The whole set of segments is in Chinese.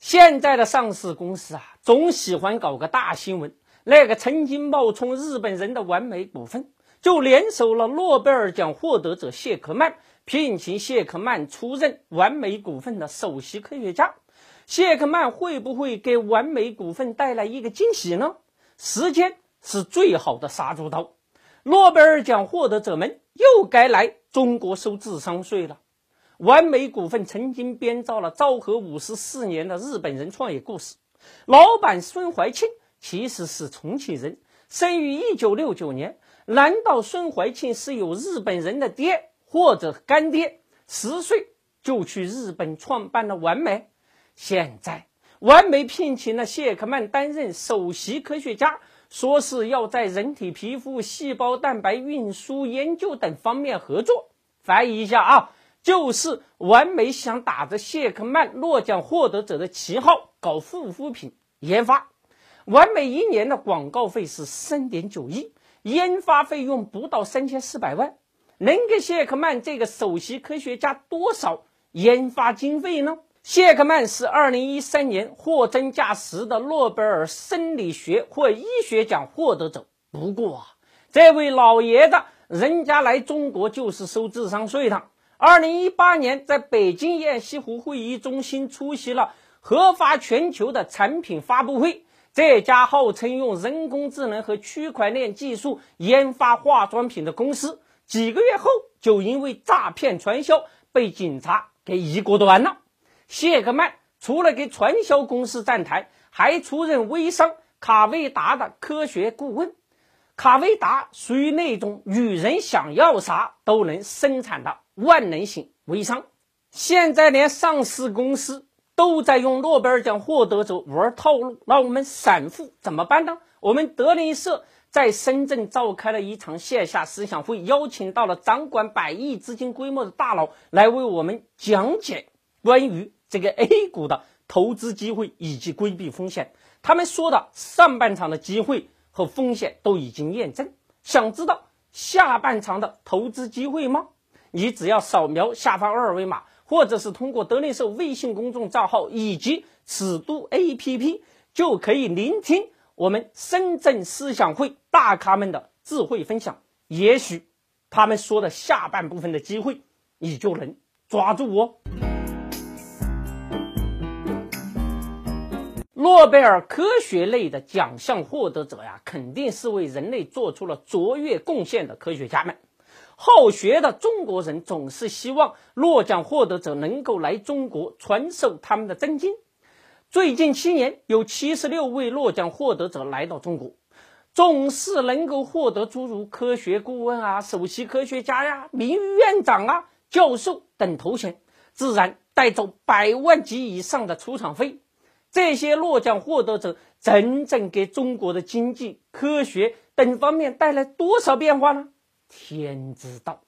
现在的上市公司啊，总喜欢搞个大新闻。那个曾经冒充日本人的完美股份，就联手了诺贝尔奖获得者谢克曼，聘请谢克曼出任完美股份的首席科学家。谢克曼会不会给完美股份带来一个惊喜呢？时间是最好的杀猪刀。诺贝尔奖获得者们又该来中国收智商税了。完美股份曾经编造了昭和五十四年的日本人创业故事。老板孙怀庆其实是重庆人，生于一九六九年。难道孙怀庆是有日本人的爹或者干爹？十岁就去日本创办了完美。现在完美聘请了谢克曼担任首席科学家，说是要在人体皮肤、细胞蛋白运输研究等方面合作。翻译一下啊。就是完美想打着谢克曼诺奖获得者的旗号搞护肤品研发，完美一年的广告费是三点九亿，研发费用不到三千四百万，能给谢克曼这个首席科学家多少研发经费呢？谢克曼是二零一三年货真价实的诺贝尔生理学或医学奖获得者。不过啊，这位老爷子人家来中国就是收智商税的。二零一八年，在北京雁西湖会议中心出席了合发全球的产品发布会。这家号称用人工智能和区块链技术研发化妆品的公司，几个月后就因为诈骗传销被警察给一锅端了。谢克曼除了给传销公司站台，还出任微商卡维达的科学顾问。卡威达属于那种女人想要啥都能生产的。万能型微商，现在连上市公司都在用诺贝尔奖获得者玩套路，那我们散户怎么办呢？我们德林社在深圳召开了一场线下思想会，邀请到了掌管百亿资金规模的大佬来为我们讲解关于这个 A 股的投资机会以及规避风险。他们说的上半场的机会和风险都已经验证，想知道下半场的投资机会吗？你只要扫描下方二维码，或者是通过德林社微信公众账号以及尺度 APP，就可以聆听我们深圳思想会大咖们的智慧分享。也许他们说的下半部分的机会，你就能抓住哦。诺贝尔科学类的奖项获得者呀，肯定是为人类做出了卓越贡献的科学家们。好学的中国人总是希望诺奖获得者能够来中国传授他们的真经。最近七年，有七十六位诺奖获得者来到中国，总是能够获得诸如科学顾问啊、首席科学家呀、名誉院长啊、教授等头衔，自然带走百万级以上的出场费。这些诺奖获得者真正给中国的经济、科学等方面带来多少变化呢？天知道，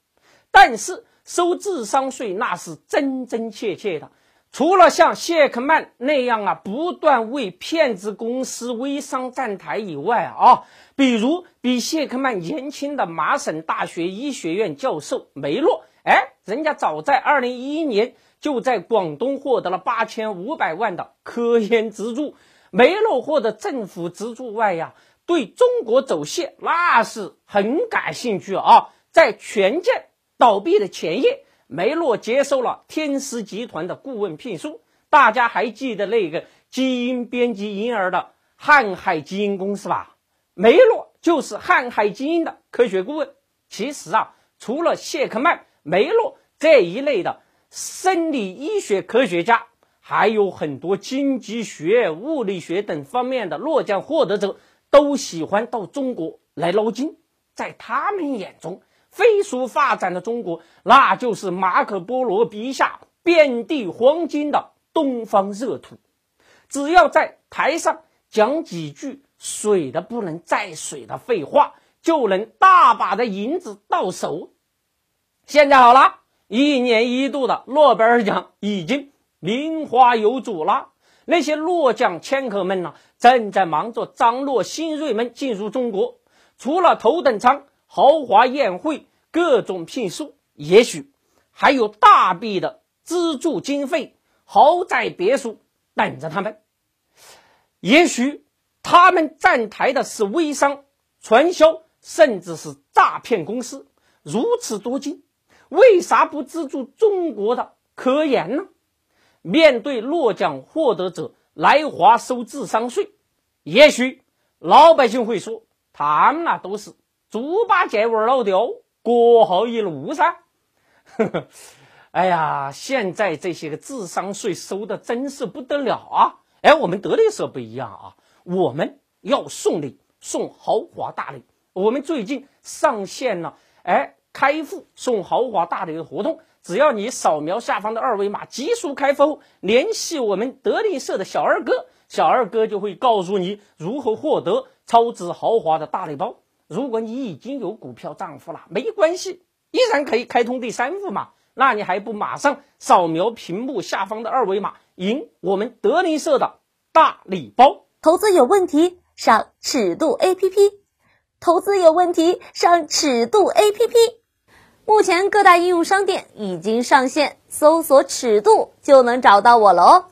但是收智商税那是真真切切的。除了像谢克曼那样啊，不断为骗子公司微商站台以外啊，比如比谢克曼年轻的麻省大学医学院教授梅洛，哎，人家早在二零一一年就在广东获得了八千五百万的科研资助。梅洛获得政府资助外呀。对中国走线那是很感兴趣啊！在权健倒闭的前夜，梅洛接受了天狮集团的顾问聘书。大家还记得那个基因编辑婴儿的瀚海基因公司吧？梅洛就是瀚海基因的科学顾问。其实啊，除了谢克曼、梅洛这一类的生理医学科学家，还有很多经济学、物理学等方面的诺奖获得者。都喜欢到中国来捞金，在他们眼中，飞速发展的中国，那就是马可波罗笔下遍地黄金的东方热土。只要在台上讲几句水的不能再水的废话，就能大把的银子到手。现在好了，一年一度的诺贝尔奖已经名花有主了。那些诺奖千客们呢，正在忙着张罗新锐们进入中国。除了头等舱、豪华宴会、各种聘书，也许还有大笔的资助经费、豪宅别墅等着他们。也许他们站台的是微商、传销，甚至是诈骗公司，如此多金，为啥不资助中国的科研呢？面对诺奖获得者来华收智商税，也许老百姓会说，他们那都是猪八戒玩老刁，国号一路噻。呵呵，哎呀，现在这些个智商税收的真是不得了啊！哎，我们德力社不一样啊，我们要送礼，送豪华大礼。我们最近上线了，哎，开户送豪华大礼的活动。只要你扫描下方的二维码，急速开封联系我们德林社的小二哥，小二哥就会告诉你如何获得超值豪华的大礼包。如果你已经有股票账户了，没关系，依然可以开通第三户嘛。那你还不马上扫描屏幕下方的二维码，赢我们德林社的大礼包？投资有问题，上尺度 APP；投资有问题，上尺度 APP。目前各大应用商店已经上线，搜索“尺度”就能找到我了哦。